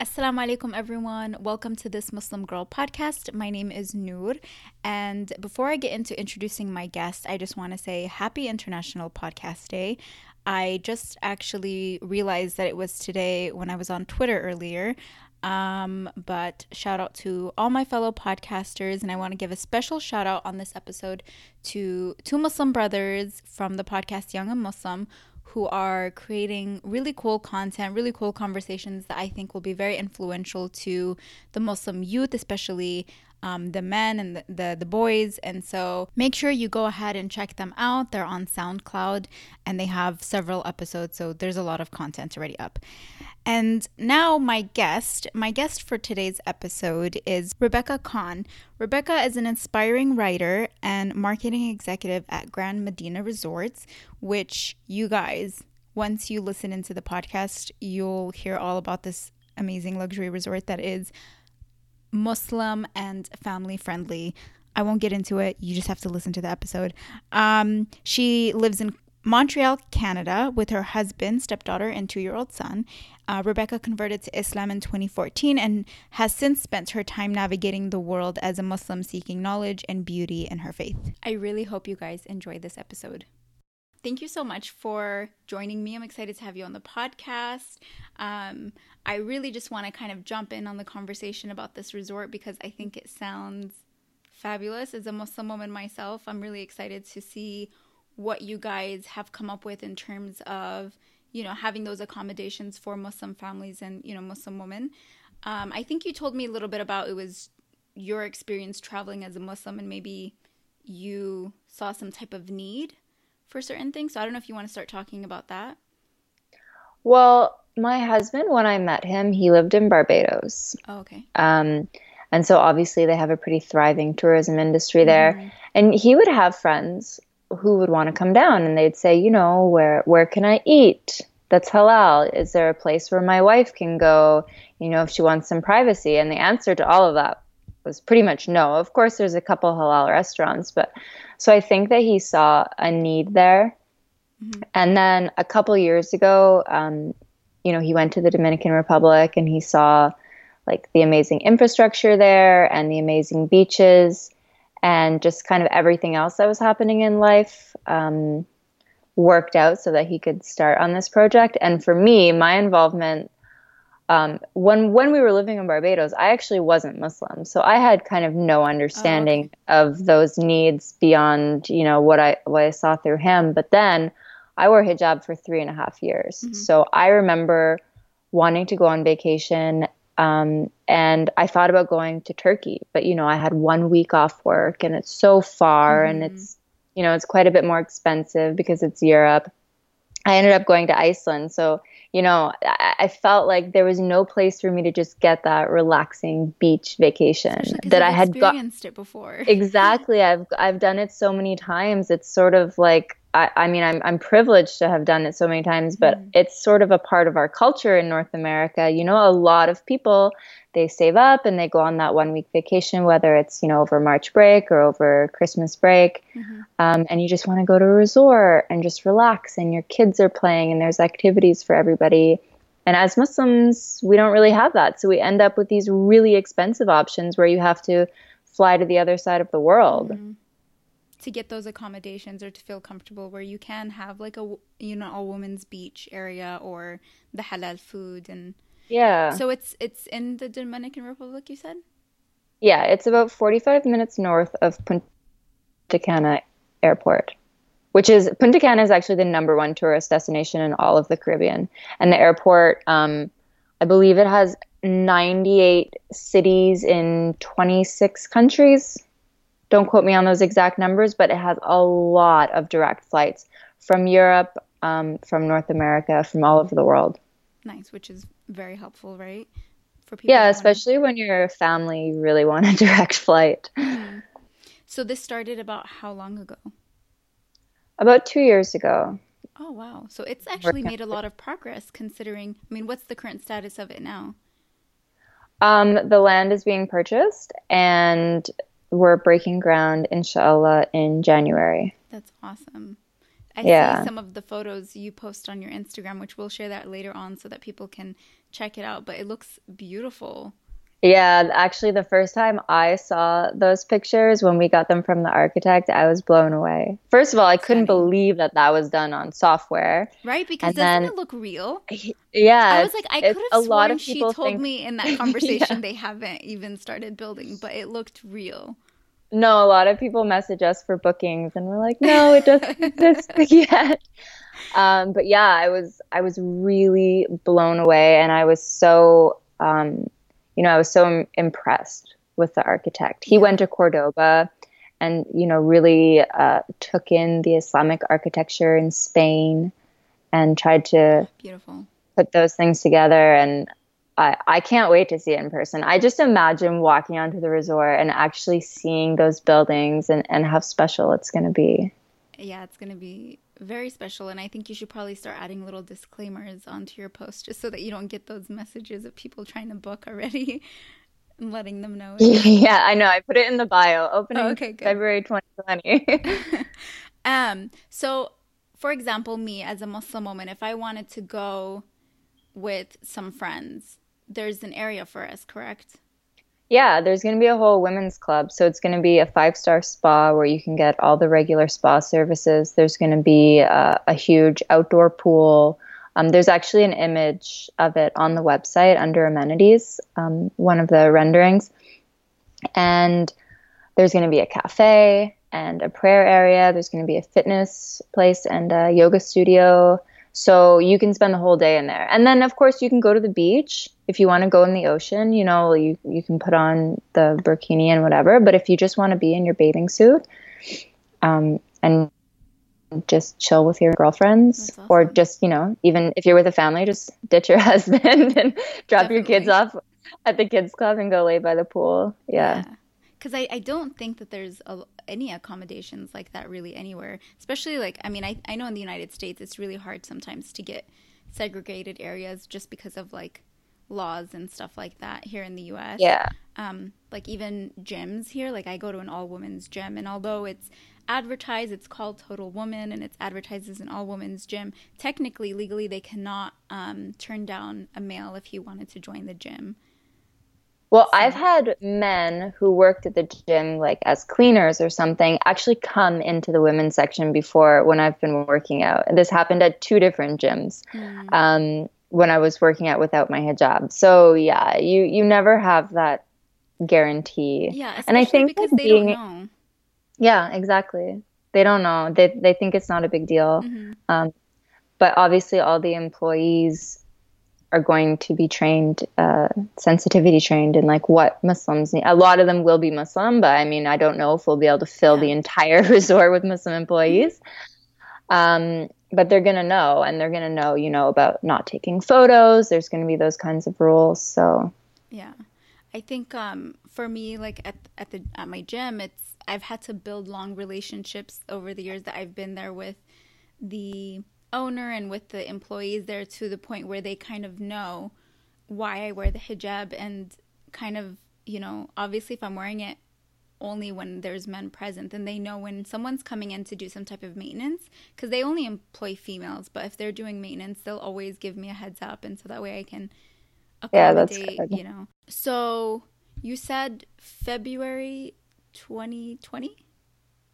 Assalamu alaikum, everyone. Welcome to this Muslim Girl podcast. My name is Noor. And before I get into introducing my guest, I just want to say Happy International Podcast Day. I just actually realized that it was today when I was on Twitter earlier. Um, but shout out to all my fellow podcasters, and I want to give a special shout out on this episode to two Muslim brothers from the podcast Young and Muslim who are creating really cool content, really cool conversations that I think will be very influential to the Muslim youth, especially um, the men and the, the, the boys. And so make sure you go ahead and check them out. They're on SoundCloud and they have several episodes, so there's a lot of content already up. And now, my guest, my guest for today's episode is Rebecca Khan. Rebecca is an inspiring writer and marketing executive at Grand Medina Resorts, which you guys, once you listen into the podcast, you'll hear all about this amazing luxury resort that is Muslim and family friendly. I won't get into it. You just have to listen to the episode. Um, she lives in Montreal, Canada, with her husband, stepdaughter, and two year old son. Uh, Rebecca converted to Islam in 2014 and has since spent her time navigating the world as a Muslim seeking knowledge and beauty in her faith. I really hope you guys enjoy this episode. Thank you so much for joining me. I'm excited to have you on the podcast. Um, I really just want to kind of jump in on the conversation about this resort because I think it sounds fabulous. As a Muslim woman myself, I'm really excited to see what you guys have come up with in terms of you know having those accommodations for Muslim families and you know Muslim women. Um, I think you told me a little bit about it was your experience traveling as a Muslim and maybe you saw some type of need for certain things. So I don't know if you want to start talking about that. Well, my husband, when I met him, he lived in Barbados. Oh, okay. Um, and so obviously they have a pretty thriving tourism industry there. Mm-hmm. And he would have friends who would want to come down and they'd say, you know, where where can I eat? That's halal. Is there a place where my wife can go, you know, if she wants some privacy? And the answer to all of that was pretty much no. Of course there's a couple halal restaurants, but so I think that he saw a need there. Mm-hmm. And then a couple years ago, um, you know, he went to the Dominican Republic and he saw like the amazing infrastructure there and the amazing beaches and just kind of everything else that was happening in life um, worked out so that he could start on this project. And for me, my involvement um, when when we were living in Barbados, I actually wasn't Muslim, so I had kind of no understanding oh, okay. of those needs beyond you know what I what I saw through him. But then I wore hijab for three and a half years, mm-hmm. so I remember wanting to go on vacation, um, and I thought about going to Turkey, but you know I had one week off work, and it's so far, mm-hmm. and it's you know it's quite a bit more expensive because it's Europe. I ended up going to Iceland, so you know, I, I, felt like there was no place for me to just get that relaxing beach vacation that I had experienced got, it before. exactly. I've I've done it so many times. It's sort of like I, I mean I'm I'm privileged to have done it so many times, but mm. it's sort of a part of our culture in North America. You know, a lot of people they save up and they go on that one week vacation, whether it's you know over March break or over Christmas break, mm-hmm. um, and you just want to go to a resort and just relax, and your kids are playing and there's activities for everybody. And as Muslims, we don't really have that, so we end up with these really expensive options where you have to fly to the other side of the world. Mm-hmm to get those accommodations or to feel comfortable where you can have like a you know a woman's beach area or the halal food and yeah. So it's it's in the Dominican Republic, you said? Yeah, it's about 45 minutes north of Punta Cana Airport, which is Punta Cana is actually the number one tourist destination in all of the Caribbean. And the airport, um, I believe it has 98 cities in 26 countries. Don't quote me on those exact numbers, but it has a lot of direct flights from Europe, um, from North America, from all over the world. Nice, which is very helpful, right? For people. Yeah, especially wanna... when you're a family, you really want a direct flight. Mm-hmm. So this started about how long ago? About two years ago. Oh wow! So it's actually made a lot of progress, considering. I mean, what's the current status of it now? Um, the land is being purchased, and we're breaking ground, inshallah, in January. That's awesome. I yeah. see some of the photos you post on your Instagram, which we'll share that later on so that people can check it out. But it looks beautiful. Yeah, actually, the first time I saw those pictures when we got them from the architect, I was blown away. First of all, I couldn't believe that that was done on software. Right? Because and doesn't then, it look real? Yeah. I was like, I could have sworn lot of she told think, me in that conversation yeah. they haven't even started building, but it looked real. No, a lot of people message us for bookings, and we're like, no, it doesn't exist yet. Um, but yeah, I was I was really blown away, and I was so um, you know I was so impressed with the architect. He went to Cordoba, and you know really uh, took in the Islamic architecture in Spain, and tried to beautiful put those things together. And I, I can't wait to see it in person. I just imagine walking onto the resort and actually seeing those buildings and, and how special it's going to be. Yeah, it's going to be very special. And I think you should probably start adding little disclaimers onto your post just so that you don't get those messages of people trying to book already and letting them know. yeah, I know. I put it in the bio. Opening oh, okay, February 2020. um, so, for example, me as a Muslim woman, if I wanted to go with some friends, there's an area for us, correct? Yeah, there's going to be a whole women's club. So it's going to be a five star spa where you can get all the regular spa services. There's going to be a, a huge outdoor pool. Um, there's actually an image of it on the website under amenities, um, one of the renderings. And there's going to be a cafe and a prayer area. There's going to be a fitness place and a yoga studio. So you can spend the whole day in there. And then, of course, you can go to the beach if you want to go in the ocean, you know, you you can put on the burkini and whatever. But if you just want to be in your bathing suit, um, and just chill with your girlfriends, awesome. or just you know, even if you're with a family, just ditch your husband and drop Definitely. your kids off at the kids club and go lay by the pool. Yeah. Because I, I don't think that there's a, any accommodations like that really anywhere. Especially like, I mean, I, I know in the United States it's really hard sometimes to get segregated areas just because of like laws and stuff like that here in the US. Yeah. Um, like even gyms here, like I go to an all women's gym, and although it's advertised, it's called Total Woman, and it's advertised as an all women's gym. Technically, legally, they cannot um, turn down a male if he wanted to join the gym. Well. I've had men who worked at the gym, like as cleaners or something, actually come into the women's section before when I've been working out. And this happened at two different gyms. Mm. Um, when I was working out without my hijab. So yeah, you you never have that guarantee. Yeah, and I think because they being, don't know. Yeah, exactly. They don't know. They they think it's not a big deal. Mm-hmm. Um, but obviously, all the employees are going to be trained, uh, sensitivity trained in like what Muslims need. A lot of them will be Muslim, but I mean, I don't know if we'll be able to fill yeah. the entire resort with Muslim employees. Um, but they're going to know and they're going to know you know about not taking photos there's going to be those kinds of rules so yeah i think um, for me like at, at the at my gym it's i've had to build long relationships over the years that i've been there with the owner and with the employees there to the point where they kind of know why i wear the hijab and kind of you know obviously if i'm wearing it only when there's men present then they know when someone's coming in to do some type of maintenance because they only employ females but if they're doing maintenance they'll always give me a heads up and so that way i can accommodate yeah, you know. So you said february 2020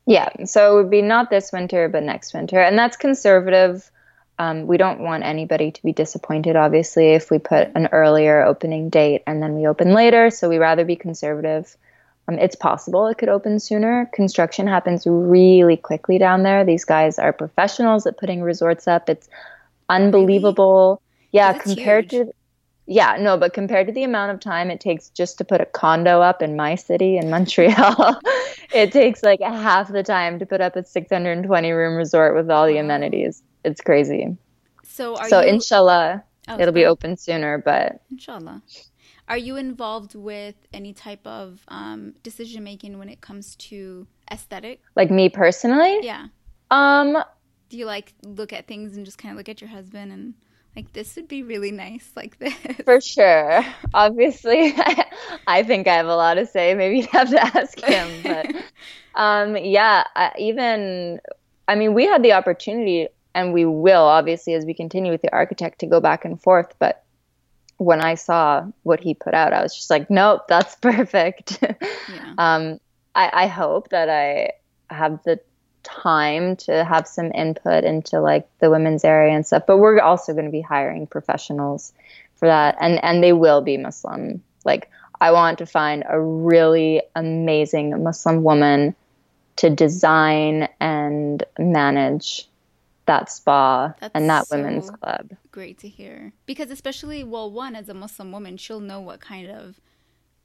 yeah so it would be not this winter but next winter and that's conservative um, we don't want anybody to be disappointed obviously if we put an earlier opening date and then we open later so we rather be conservative um, it's possible it could open sooner. Construction happens really quickly down there. These guys are professionals at putting resorts up. It's unbelievable. Really? Yeah, compared huge. to yeah, no, but compared to the amount of time it takes just to put a condo up in my city in Montreal, it takes like half the time to put up a 620 room resort with all the amenities. It's crazy. So, so you... inshallah, oh, it'll be open sooner, but inshallah. Are you involved with any type of um, decision making when it comes to aesthetic? Like me personally? Yeah. Um, do you like look at things and just kind of look at your husband and like this would be really nice like this. For sure. Obviously i think i have a lot to say. Maybe you'd have to ask him but um yeah I, even i mean we had the opportunity and we will obviously as we continue with the architect to go back and forth but when i saw what he put out i was just like nope that's perfect. Yeah. um I, I hope that i have the time to have some input into like the women's area and stuff but we're also going to be hiring professionals for that and and they will be muslim. Like i want to find a really amazing muslim woman to design and manage that spa That's and that so women's club. great to hear. Because especially well one as a muslim woman she'll know what kind of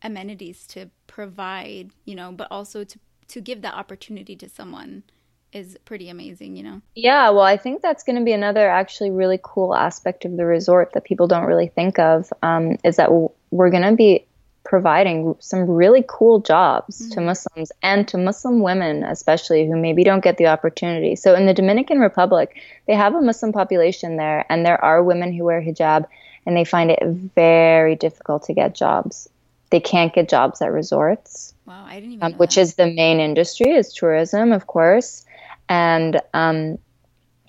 amenities to provide you know but also to to give that opportunity to someone is pretty amazing, you know? Yeah, well, I think that's going to be another actually really cool aspect of the resort that people don't really think of um, is that we're going to be providing some really cool jobs mm-hmm. to Muslims and to Muslim women, especially who maybe don't get the opportunity. So in the Dominican Republic, they have a Muslim population there, and there are women who wear hijab, and they find it very difficult to get jobs. They can't get jobs at resorts. Wow, I didn't even um, which that. is the main industry is tourism, of course and um,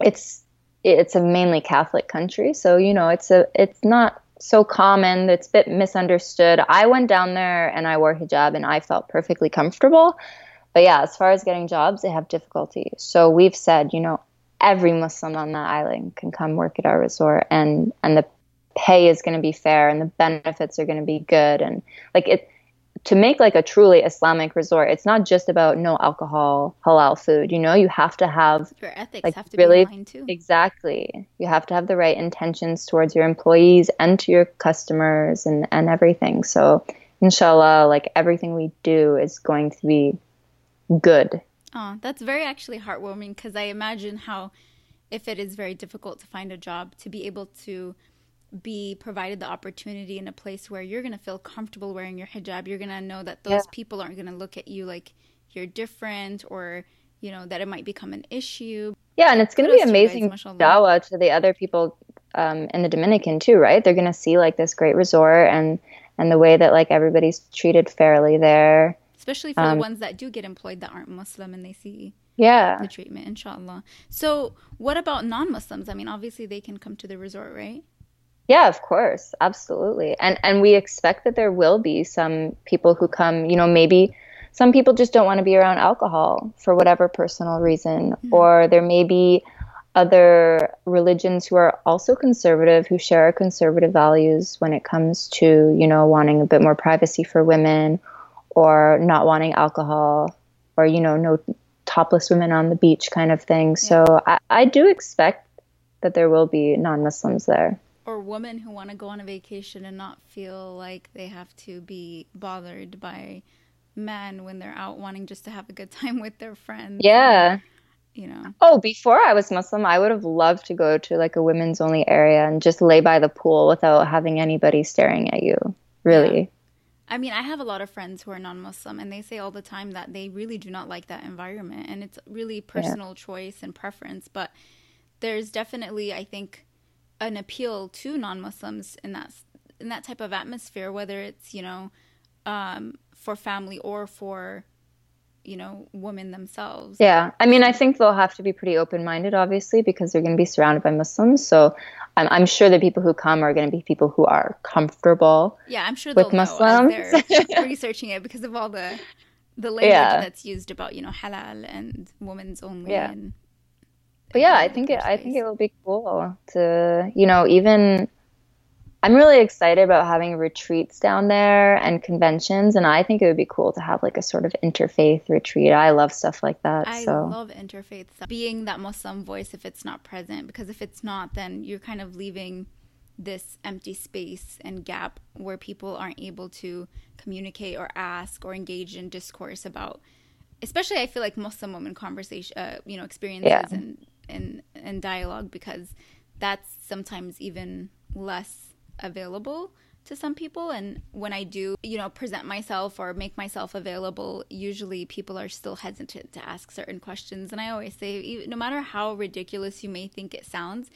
it's it's a mainly Catholic country, so you know it's a it's not so common. It's a bit misunderstood. I went down there and I wore hijab and I felt perfectly comfortable. But yeah, as far as getting jobs, they have difficulty. So we've said, you know, every Muslim on that island can come work at our resort and and the pay is going to be fair and the benefits are going to be good and like it to make like a truly Islamic resort, it's not just about no alcohol, halal food. You know, you have to have your ethics like, have to really, be line too. Exactly. You have to have the right intentions towards your employees and to your customers and, and everything. So inshallah, like everything we do is going to be good. Oh, that's very actually heartwarming because I imagine how if it is very difficult to find a job to be able to be provided the opportunity in a place where you're going to feel comfortable wearing your hijab. You're going to know that those yeah. people aren't going to look at you like you're different or you know that it might become an issue. Yeah and it's going to be amazing dawah to the other people um, in the dominican too right? They're going to see like this great resort and and the way that like everybody's treated fairly there. Especially for um, the ones that do get employed that aren't muslim and they see yeah. the treatment inshallah. So what about non-muslims? I mean obviously they can come to the resort right yeah, of course, absolutely. And and we expect that there will be some people who come, you know, maybe some people just don't want to be around alcohol for whatever personal reason mm-hmm. or there may be other religions who are also conservative who share our conservative values when it comes to, you know, wanting a bit more privacy for women or not wanting alcohol or you know, no topless women on the beach kind of thing. Yeah. So I, I do expect that there will be non-Muslims there or women who want to go on a vacation and not feel like they have to be bothered by men when they're out wanting just to have a good time with their friends. Yeah. You know. Oh, before I was Muslim, I would have loved to go to like a women's only area and just lay by the pool without having anybody staring at you. Really. Yeah. I mean, I have a lot of friends who are non-Muslim and they say all the time that they really do not like that environment and it's really personal yeah. choice and preference, but there's definitely I think an appeal to non-Muslims in that in that type of atmosphere, whether it's you know um, for family or for you know women themselves. Yeah, I mean, I think they'll have to be pretty open-minded, obviously, because they're going to be surrounded by Muslims. So I'm, I'm sure the people who come are going to be people who are comfortable. Yeah, I'm sure with Muslims. they're researching it because of all the the language yeah. that's used about you know halal and women's only yeah. and but yeah, I think it. I think it will be cool to you know even. I'm really excited about having retreats down there and conventions, and I think it would be cool to have like a sort of interfaith retreat. I love stuff like that. I so. love interfaith stuff. Being that Muslim voice, if it's not present, because if it's not, then you're kind of leaving this empty space and gap where people aren't able to communicate or ask or engage in discourse about especially I feel like Muslim women conversation uh, you know experiences yeah. and, and and dialogue because that's sometimes even less available to some people. And when i do you know present myself or make myself available usually people are still hesitant to ask certain questions. And i always say no matter how ridiculous you may think it sounds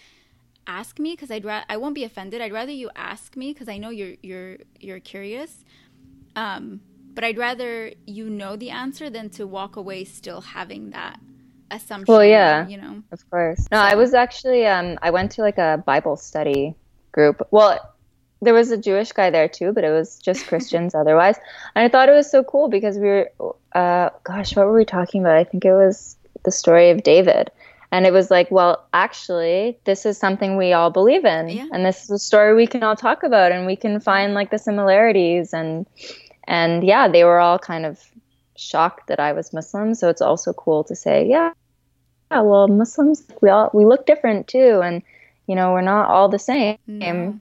ask me because i'd ra- i won't be offended. I'd rather you ask me because i know you're you're you're curious. Um but i'd rather you know the answer than to walk away still having that assumption well yeah you know of course no so. i was actually um i went to like a bible study group well there was a Jewish guy there too, but it was just Christians otherwise. And I thought it was so cool because we were, uh, gosh, what were we talking about? I think it was the story of David. And it was like, well, actually, this is something we all believe in. Yeah. And this is a story we can all talk about and we can find like the similarities. And, and yeah, they were all kind of shocked that I was Muslim. So it's also cool to say, yeah, yeah, well, Muslims, we all, we look different too. And, you know, we're not all the same. No.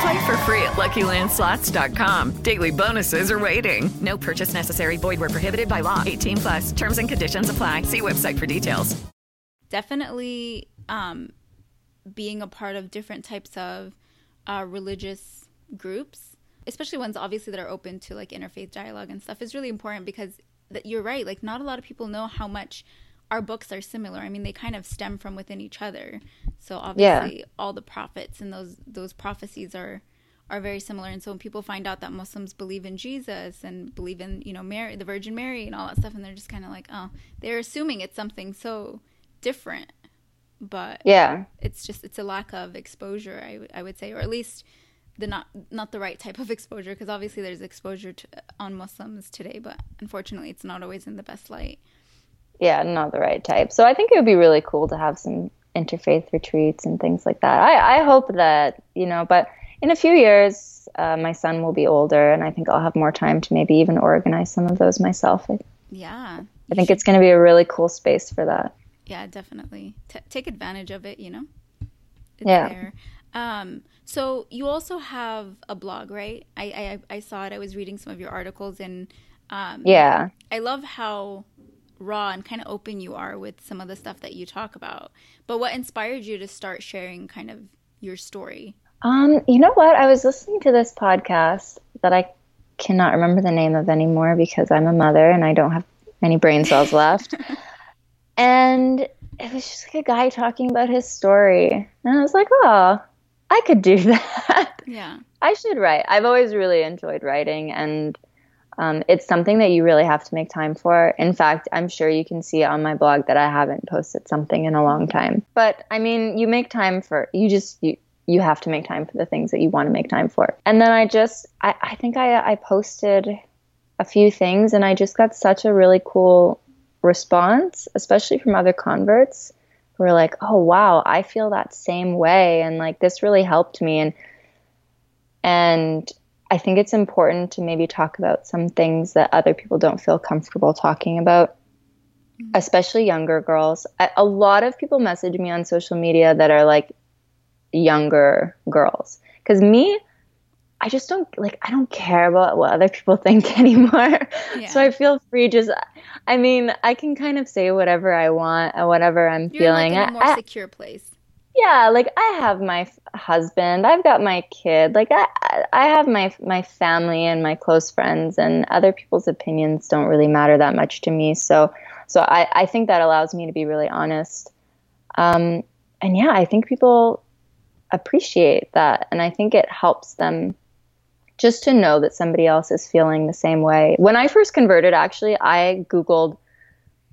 Play for free at LuckyLandSlots.com. Daily bonuses are waiting. No purchase necessary. Void were prohibited by law. 18 plus. Terms and conditions apply. See website for details. Definitely, um, being a part of different types of uh, religious groups, especially ones obviously that are open to like interfaith dialogue and stuff, is really important because that you're right. Like, not a lot of people know how much our books are similar. I mean, they kind of stem from within each other. So obviously, yeah. all the prophets and those those prophecies are are very similar. And so when people find out that Muslims believe in Jesus and believe in you know Mary, the Virgin Mary, and all that stuff, and they're just kind of like, oh, they're assuming it's something so different. But yeah, it's just it's a lack of exposure. I, w- I would say, or at least the not not the right type of exposure because obviously there's exposure to, on Muslims today, but unfortunately it's not always in the best light yeah, not the right type. So I think it would be really cool to have some interfaith retreats and things like that. I, I hope that, you know, but in a few years, uh, my son will be older and I think I'll have more time to maybe even organize some of those myself. Yeah. I think should. it's going to be a really cool space for that. Yeah, definitely. T- take advantage of it, you know? It's yeah. There. Um, so you also have a blog, right? I, I, I saw it. I was reading some of your articles and um, yeah, I love how raw and kind of open you are with some of the stuff that you talk about. But what inspired you to start sharing kind of your story? Um, you know what? I was listening to this podcast that I cannot remember the name of anymore because I'm a mother and I don't have any brain cells left. and it was just like a guy talking about his story. And I was like, oh, I could do that. Yeah. I should write. I've always really enjoyed writing and um, it's something that you really have to make time for. In fact, I'm sure you can see on my blog that I haven't posted something in a long time. But I mean, you make time for you just you you have to make time for the things that you want to make time for. And then I just I, I think I I posted a few things and I just got such a really cool response, especially from other converts who were like, "Oh wow, I feel that same way," and like this really helped me and and I think it's important to maybe talk about some things that other people don't feel comfortable talking about, mm-hmm. especially younger girls. I, a lot of people message me on social media that are like younger girls. Because me, I just don't like, I don't care about what other people think anymore. Yeah. So I feel free just, I mean, I can kind of say whatever I want and whatever I'm You're feeling. Like in a more I, secure place. Yeah, like I have my husband, I've got my kid, like I I have my my family and my close friends, and other people's opinions don't really matter that much to me. So so I I think that allows me to be really honest. Um, and yeah, I think people appreciate that, and I think it helps them just to know that somebody else is feeling the same way. When I first converted, actually, I googled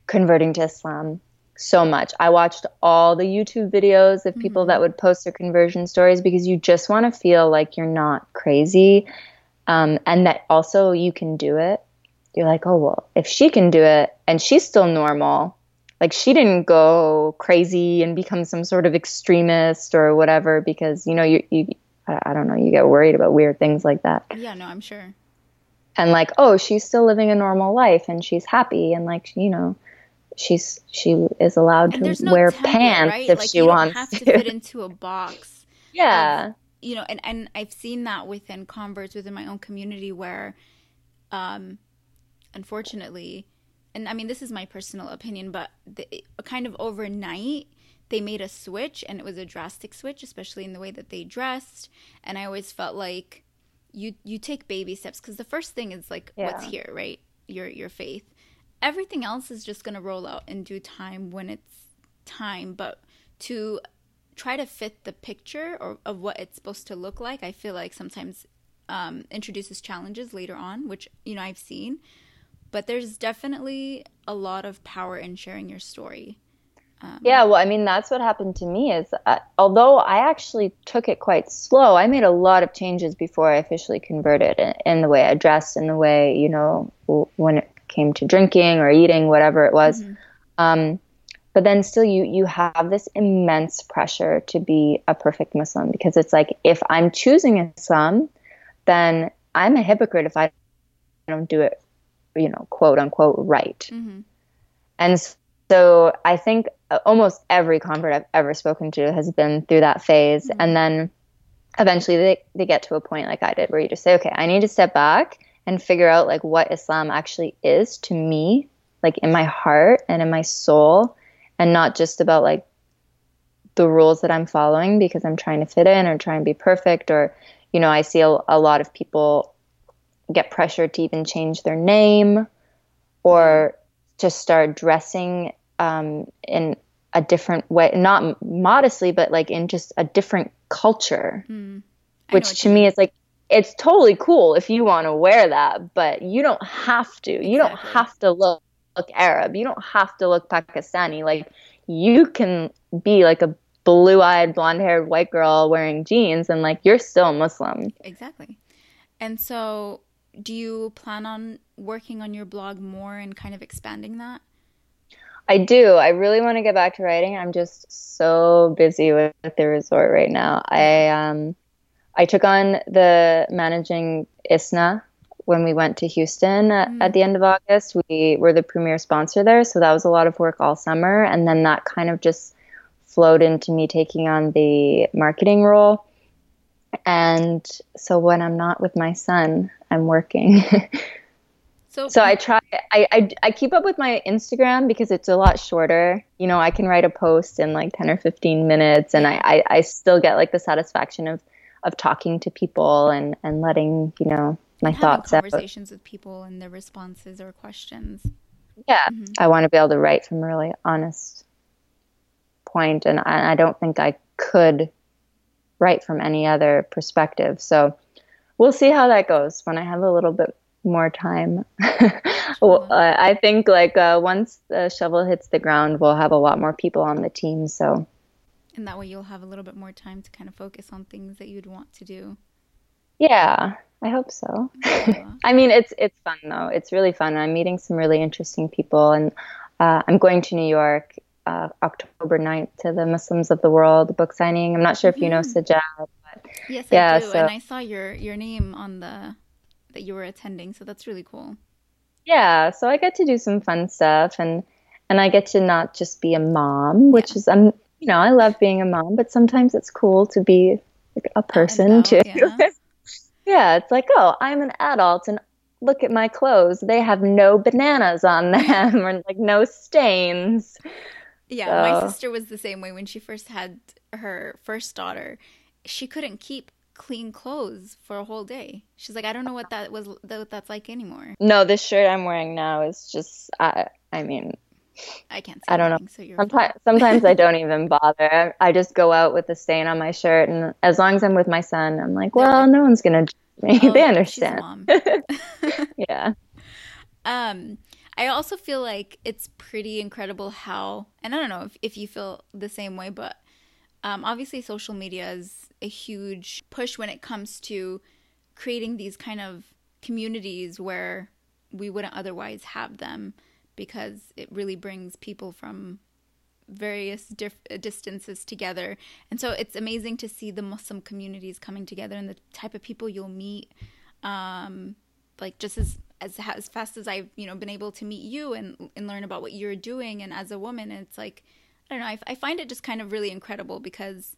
converting to Islam so much. I watched all the YouTube videos of people mm-hmm. that would post their conversion stories because you just want to feel like you're not crazy um, and that also you can do it. You're like, oh, well, if she can do it and she's still normal, like she didn't go crazy and become some sort of extremist or whatever because, you know, you, you I don't know, you get worried about weird things like that. Yeah, no, I'm sure. And like, oh, she's still living a normal life and she's happy and like, you know, she's she is allowed and to no wear template, pants right? if like, she wants have to. fit into a box. Yeah. Of, you know, and and I've seen that within converts within my own community where um unfortunately and I mean this is my personal opinion, but the, kind of overnight they made a switch and it was a drastic switch especially in the way that they dressed and I always felt like you you take baby steps because the first thing is like yeah. what's here, right? Your your faith everything else is just going to roll out in due time when it's time. But to try to fit the picture or of what it's supposed to look like, I feel like sometimes um, introduces challenges later on, which you know I've seen. But there's definitely a lot of power in sharing your story. Um, yeah, well, I mean, that's what happened to me. Is uh, although I actually took it quite slow, I made a lot of changes before I officially converted in, in the way I dressed, in the way you know when it came to drinking or eating, whatever it was. Mm-hmm. Um, but then still, you you have this immense pressure to be a perfect Muslim because it's like if I'm choosing Islam, then I'm a hypocrite if I don't do it, you know, quote unquote, right. Mm-hmm. And so I think almost every convert I've ever spoken to has been through that phase, mm-hmm. and then eventually they, they get to a point like I did where you just say, okay, I need to step back and figure out like what Islam actually is to me, like in my heart and in my soul, and not just about like the rules that I'm following because I'm trying to fit in or try and be perfect or you know, I see a, a lot of people get pressured to even change their name or to start dressing um, in a different way, not modestly, but like in just a different culture, mm. which to me is like it's totally cool if you want to wear that, but you don't have to. You don't have to look, look Arab. You don't have to look Pakistani. Like you can be like a blue-eyed, blonde-haired white girl wearing jeans and like you're still Muslim. Exactly. And so do you plan on working on your blog more and kind of expanding that? I do. I really want to get back to writing. I'm just so busy with the resort right now. I um I took on the managing ISNA when we went to Houston at, mm. at, the end of August. We were the premier sponsor there, so that was a lot of work all summer. And then that kind of just flowed into me taking on the marketing role. And so when I'm not with my son, I'm working. so, so I try. I, I I keep up with my Instagram because it's a lot shorter. You know, I can write a post in like ten or fifteen minutes, and I I, I still get like the satisfaction of of talking to people and and letting you know my thoughts conversations out. with people and their responses or questions. Yeah. Mm-hmm. i want to be able to write from a really honest point and I, I don't think i could write from any other perspective. So we'll see how that goes when i have a little bit more time. Well, uh, i think like uh, once the shovel hits the ground we'll have a lot more people on the team so and that way you'll have a little bit more time to kind of focus on things that you'd want to do. Yeah, I hope so. Yeah. I mean, it's it's fun though. It's really fun. I'm meeting some really interesting people, and uh, I'm going to New York uh, October 9th to the Muslims of the World book signing. I'm not sure if you know mm-hmm. Sajjad. But yes, yeah, I do, so, and I saw your your name on the that you were attending, so that's really cool. Yeah, so I get to do some fun stuff, and and I get to not just be a mom, which yeah. is I'm you know, I love being a mom, but sometimes it's cool to be like a person too. Yeah. yeah, it's like, oh, I'm an adult and look at my clothes. They have no bananas on them or like no stains. Yeah, So- my sister was the same way when she first had her first daughter. She couldn't keep clean clothes for a whole day. She's like, I don't know what that was, what that's like anymore. No, this shirt I'm wearing now is just. I. I mean, I can't. I don't know. So you're Sometimes, sometimes I don't even bother. I, just go out with a stain on my shirt, and as long as I'm with my son, I'm like, well, no one's gonna judge me. Oh, they understand. Yeah. Um, I also feel like it's pretty incredible how, and I don't know if, if you feel the same way, but um, obviously social media is a huge push when it comes to creating these kind of communities where we wouldn't otherwise have them because it really brings people from various dif- distances together. And so it's amazing to see the Muslim communities coming together and the type of people you'll meet. Um, like just as as as fast as I've you know been able to meet you and and learn about what you're doing, and as a woman, it's like I don't know. I, I find it just kind of really incredible because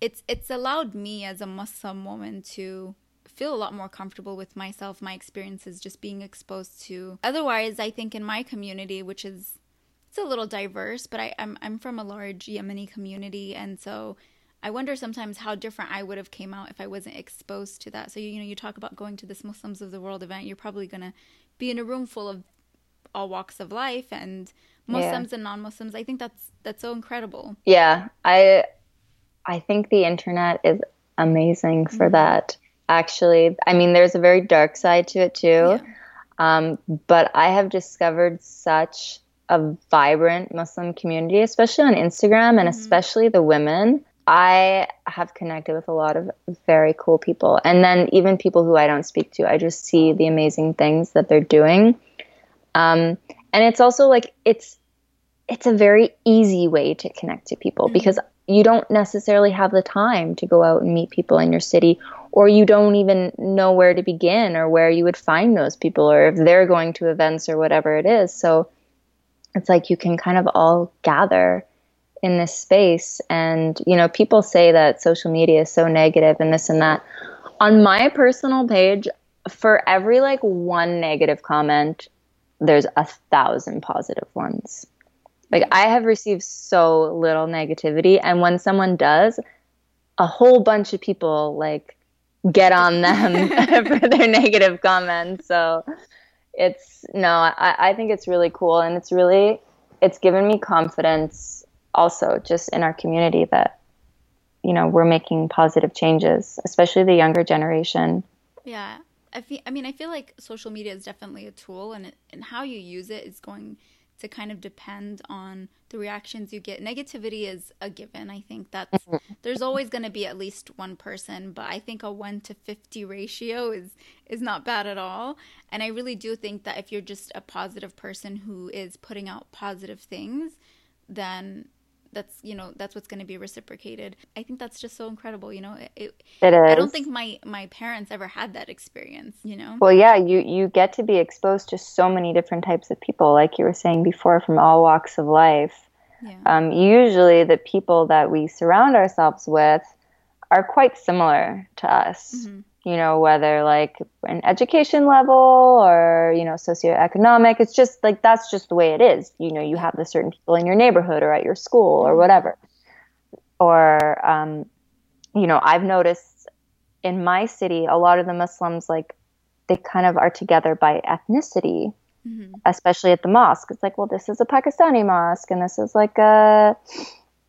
it's it's allowed me as a Muslim woman to feel a lot more comfortable with myself, my experiences, just being exposed to. Otherwise, I think in my community, which is it's a little diverse, but I, I'm I'm from a large Yemeni community, and so I wonder sometimes how different I would have came out if I wasn't exposed to that. So you, you know, you talk about going to this Muslims of the World event, you're probably gonna be in a room full of all walks of life and Muslims and non-Muslims. I think that's that's so incredible. Yeah, I I think the internet is amazing for Mm-hmm. that. Actually, I mean, there's a very dark side to it too. Um, but I have discovered such a vibrant Muslim community, especially on Instagram and especially the women. I have connected with a lot of very cool people. And then even people who I don't speak to, I just see the amazing things that they're doing. Um, and it's also like it's it's a very easy way to connect to people because you don't necessarily have the time to go out and meet people in your city or you don't even know where to begin or where you would find those people or if they're going to events or whatever it is. So it's like you can kind of all gather in this space. And you know people say that social media is so negative and this and that. On my personal page for every like one negative comment there's a thousand positive ones. Like I have received so little negativity. And when someone does, a whole bunch of people like get on them for their negative comments. So it's no, I, I think it's really cool and it's really it's given me confidence also just in our community that you know we're making positive changes, especially the younger generation. Yeah. I feel, I mean, I feel like social media is definitely a tool, and it, and how you use it is going to kind of depend on the reactions you get. Negativity is a given. I think that's mm-hmm. there's always going to be at least one person, but I think a one to fifty ratio is is not bad at all. And I really do think that if you're just a positive person who is putting out positive things, then that's you know that's what's going to be reciprocated. I think that's just so incredible. You know, it, it, It I don't think my my parents ever had that experience. You know. Well, yeah, you you get to be exposed to so many different types of people, like you were saying before, from all walks of life. Yeah. Um, usually, the people that we surround ourselves with are quite similar to us. You know, whether like an education level or you know socioeconomic. It's just like that's just the way it is. You know, you have the certain people in your neighborhood or at your school or whatever. Or um, you know, I've noticed in my city, a lot of the Muslims like they kind of are together by ethnicity, especially at the mosque. It's like, well, this is a Pakistani mosque, and this is like a,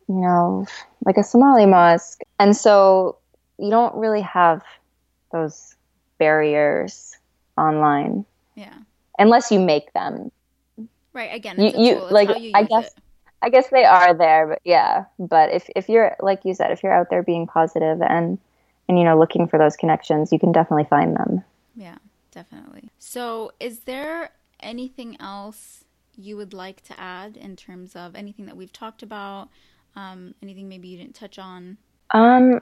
you know, like a Somali mosque, and so you don't really have those barriers online Yeah. unless you make them. Right. Again, You, you. Like you I guess it. I guess they are there, but yeah. But if if you're like you said, if you're out there being positive and and you know looking for those connections, you can definitely find them. Yeah, definitely. So, is there anything else you would like to add in terms of anything that we've talked about? Um, anything maybe you didn't touch on? Um,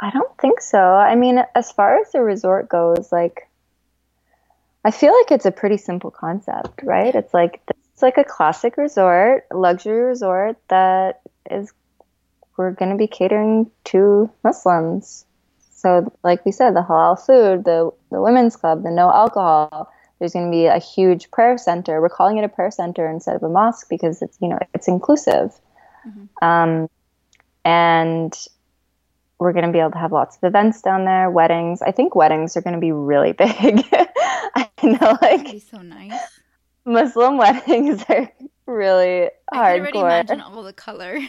I don't think so. I mean, as far as the resort goes, like, I feel like it's a pretty simple concept, right? It's like it's like a classic resort, luxury resort that is we're going to be catering to Muslims. So, like we said, the halal food, the the women's club, the no alcohol, There's going to be a huge prayer center. We're calling it a prayer center instead of a mosque because it's you know it's inclusive. Mm-hmm. Um, and we're going to be able to have lots of events down there, weddings. I think weddings are going to be really big. I know, like so nice. Muslim weddings are really hardcore. I can already imagine all the color.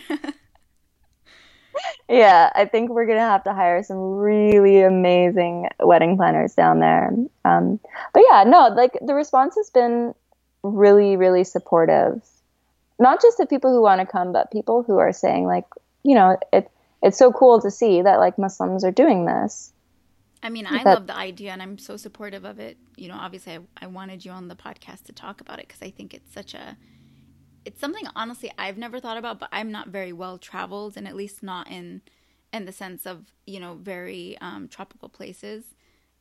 yeah, I think we're gonna have to hire some really amazing wedding planners down there. Um, but yeah, no, like the response has been really, really supportive. Not just the people who want to come, but people who are saying like, you know, it it's so cool to see that like Muslims are doing this. I mean, I that, love the idea and I'm so supportive of it. You know, obviously, I, I wanted you on the podcast to talk about it because I think it's such a, it's something honestly I've never thought about, but I'm not very well traveled and at least not in, in the sense of, you know, very um, tropical places.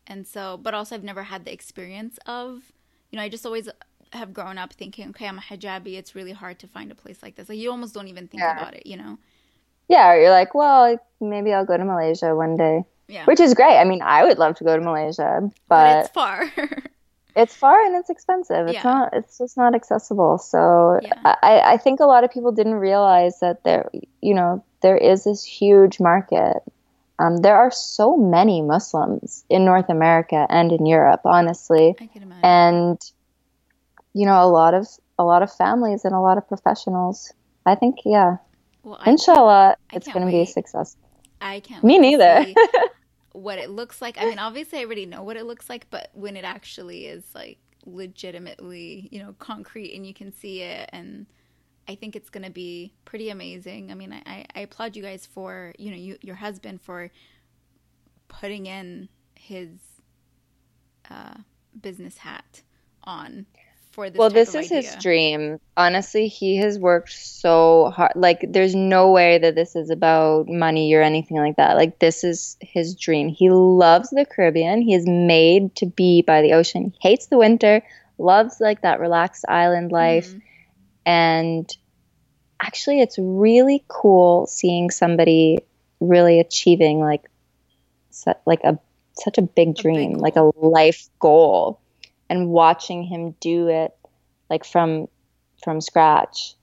And so, but also I've never had the experience of, you know, I just always have grown up thinking, okay, I'm a hijabi. It's really hard to find a place like this. Like you almost don't even think yeah. about it, you know? Yeah. You're like, well, maybe I'll go to Malaysia one day. Yeah. Which is great. I mean, I would love to go to Malaysia, but, but it's far. it's far and it's expensive. It's yeah. not. It's just not accessible. So yeah. I, I think a lot of people didn't realize that there, you know, there is this huge market. Um, there are so many Muslims in North America and in Europe, honestly, I can imagine. and you know, a lot of a lot of families and a lot of professionals. I think, yeah, well, inshallah, it's going to be successful. I can't. Me neither. what it looks like. I mean, obviously, I already know what it looks like, but when it actually is like legitimately, you know, concrete and you can see it, and I think it's going to be pretty amazing. I mean, I, I applaud you guys for, you know, you, your husband for putting in his uh, business hat on for this. Well, this is idea. his dream. Honestly, he has worked so hard. Like, there's no way that this is about money or anything like that. Like, this is his dream. He loves the Caribbean. He is made to be by the ocean. He hates the winter. Loves like that relaxed island life, mm-hmm. and actually, it's really cool seeing somebody really achieving like, like a such a big dream, a big like a life goal and watching him do it like from from scratch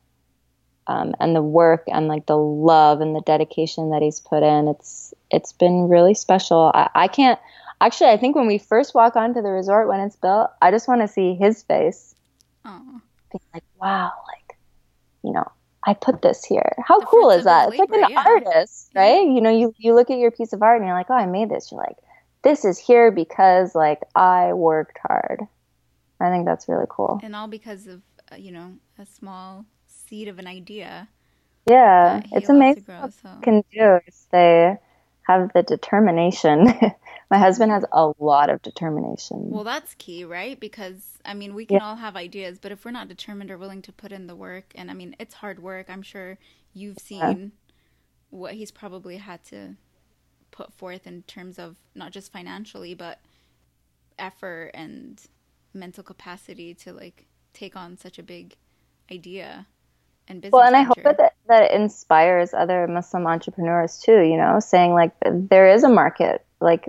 um, and the work and like the love and the dedication that he's put in it's it's been really special I, I can't actually i think when we first walk onto the resort when it's built i just want to see his face Aww. being like wow like you know I put this here. How the cool is that? It's like an yeah. artist, right? Yeah. You know, you, you look at your piece of art and you're like, oh, I made this. You're like, this is here because like I worked hard. I think that's really cool. And all because of, uh, you know, a small seed of an idea. Yeah, it's amazing grow, what so. can do if they have the determination. My husband has a lot of determination. Well, that's key, right? Because I mean, we can yeah. all have ideas, but if we're not determined or willing to put in the work, and I mean, it's hard work. I'm sure you've seen yeah. what he's probably had to put forth in terms of not just financially, but effort and mental capacity to like take on such a big idea and business. Well, and venture. I hope that that it inspires other Muslim entrepreneurs too. You know, saying like there is a market like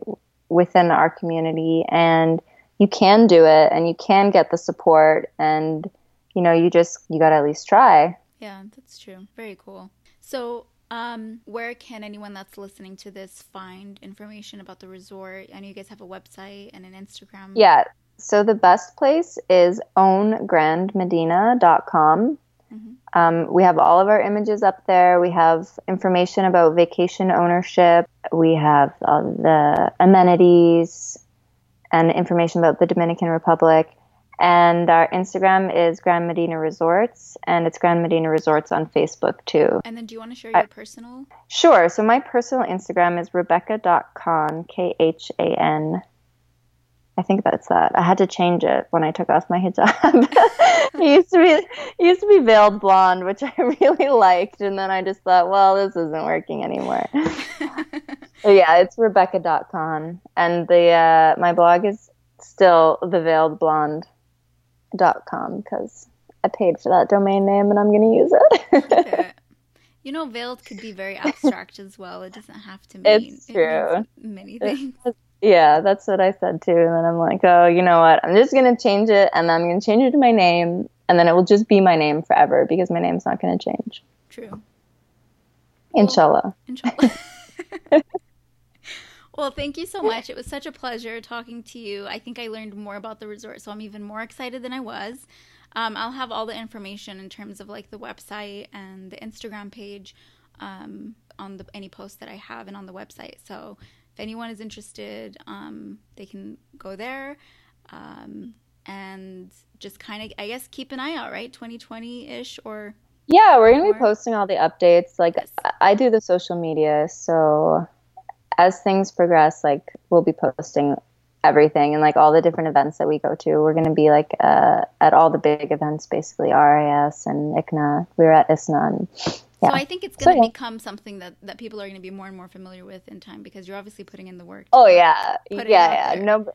within our community, and you can do it, and you can get the support, and you know, you just you got to at least try. Yeah, that's true. Very cool. So, um, where can anyone that's listening to this find information about the resort? I know you guys have a website and an Instagram. Yeah, so the best place is owngrandmedina.com. Mm-hmm. Um, we have all of our images up there. We have information about vacation ownership. We have uh, the amenities and information about the Dominican Republic. And our Instagram is Grand Medina Resorts, and it's Grand Medina Resorts on Facebook too. And then do you want to share your I, personal? Sure. So my personal Instagram is rebecca.khan, K H A N I think that's that. I had to change it when I took off my hijab. it used to be it used to be veiled blonde, which I really liked, and then I just thought, well, this isn't working anymore. yeah, it's rebecca.khan, and the uh, my blog is still theveiledblonde.com because I paid for that domain name and I'm going to use it. You know, veiled could be very abstract as well. It doesn't have to mean it's true. It many things. It Yeah, that's what I said too. And then I'm like, oh, you know what? I'm just gonna change it, and I'm gonna change it to my name, and then it will just be my name forever because my name's not gonna change. True. Inshallah. Inshallah. well, thank you so much. It was such a pleasure talking to you. I think I learned more about the resort, so I'm even more excited than I was. Um, I'll have all the information in terms of like the website and the Instagram page um, on the any posts that I have and on the website. So if anyone is interested, um, they can go there um, and just kind of, I guess, keep an eye out, right? 2020 ish or. Yeah, we're going to be posting all the updates. Like, yes. I do the social media. So as things progress, like, we'll be posting everything and like all the different events that we go to. We're going to be like uh, at all the big events, basically RIS and ICNA. We were at ISNA and yeah. So I think it's going to so, yeah. become something that, that people are going to be more and more familiar with in time because you're obviously putting in the work. Oh yeah, yeah, yeah. No,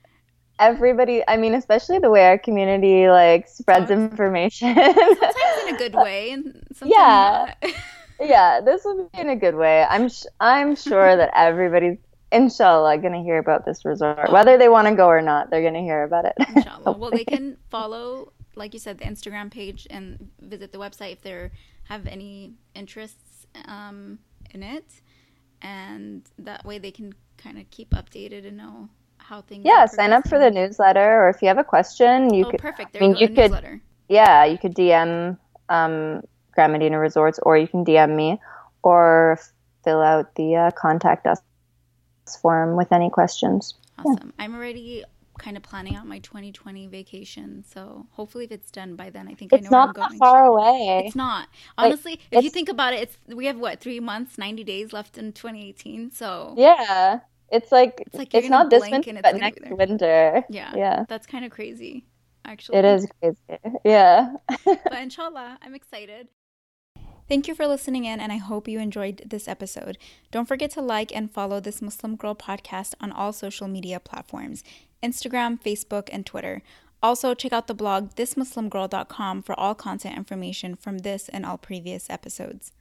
everybody. I mean, especially the way our community like spreads oh, information. sometimes in a good way, and yeah, yeah. This will be in a good way. I'm sh- I'm sure that everybody's inshallah going to hear about this resort, oh. whether they want to go or not. They're going to hear about it. Inshallah. well, they can follow, like you said, the Instagram page and visit the website if they're have any interests um, in it, and that way they can kind of keep updated and know how things. Yeah, sign up for the newsletter, or if you have a question, you oh, could. perfect. There I mean, you, could. Yeah, you could DM um, Grand Medina Resorts, or you can DM me, or fill out the uh, contact us form with any questions. Awesome. Yeah. I'm already kind of planning out my 2020 vacation. So hopefully, if it's done by then, I think it's I know it's not that far away. It's not. Honestly, like, if you think about it, it's we have what three months, 90 days left in 2018. So yeah, it's like it's, like it's not this winter, but next winter. Yeah, yeah, that's kind of crazy. Actually, it is crazy. Yeah, but inshallah, I'm excited. Thank you for listening in, and I hope you enjoyed this episode. Don't forget to like and follow this Muslim Girl podcast on all social media platforms Instagram, Facebook, and Twitter. Also, check out the blog thismuslimgirl.com for all content information from this and all previous episodes.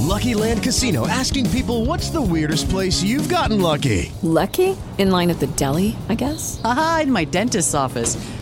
LuckyLand Casino asking people what's the weirdest place you've gotten lucky? Lucky? In line at the deli, I guess? Aha, in my dentist's office.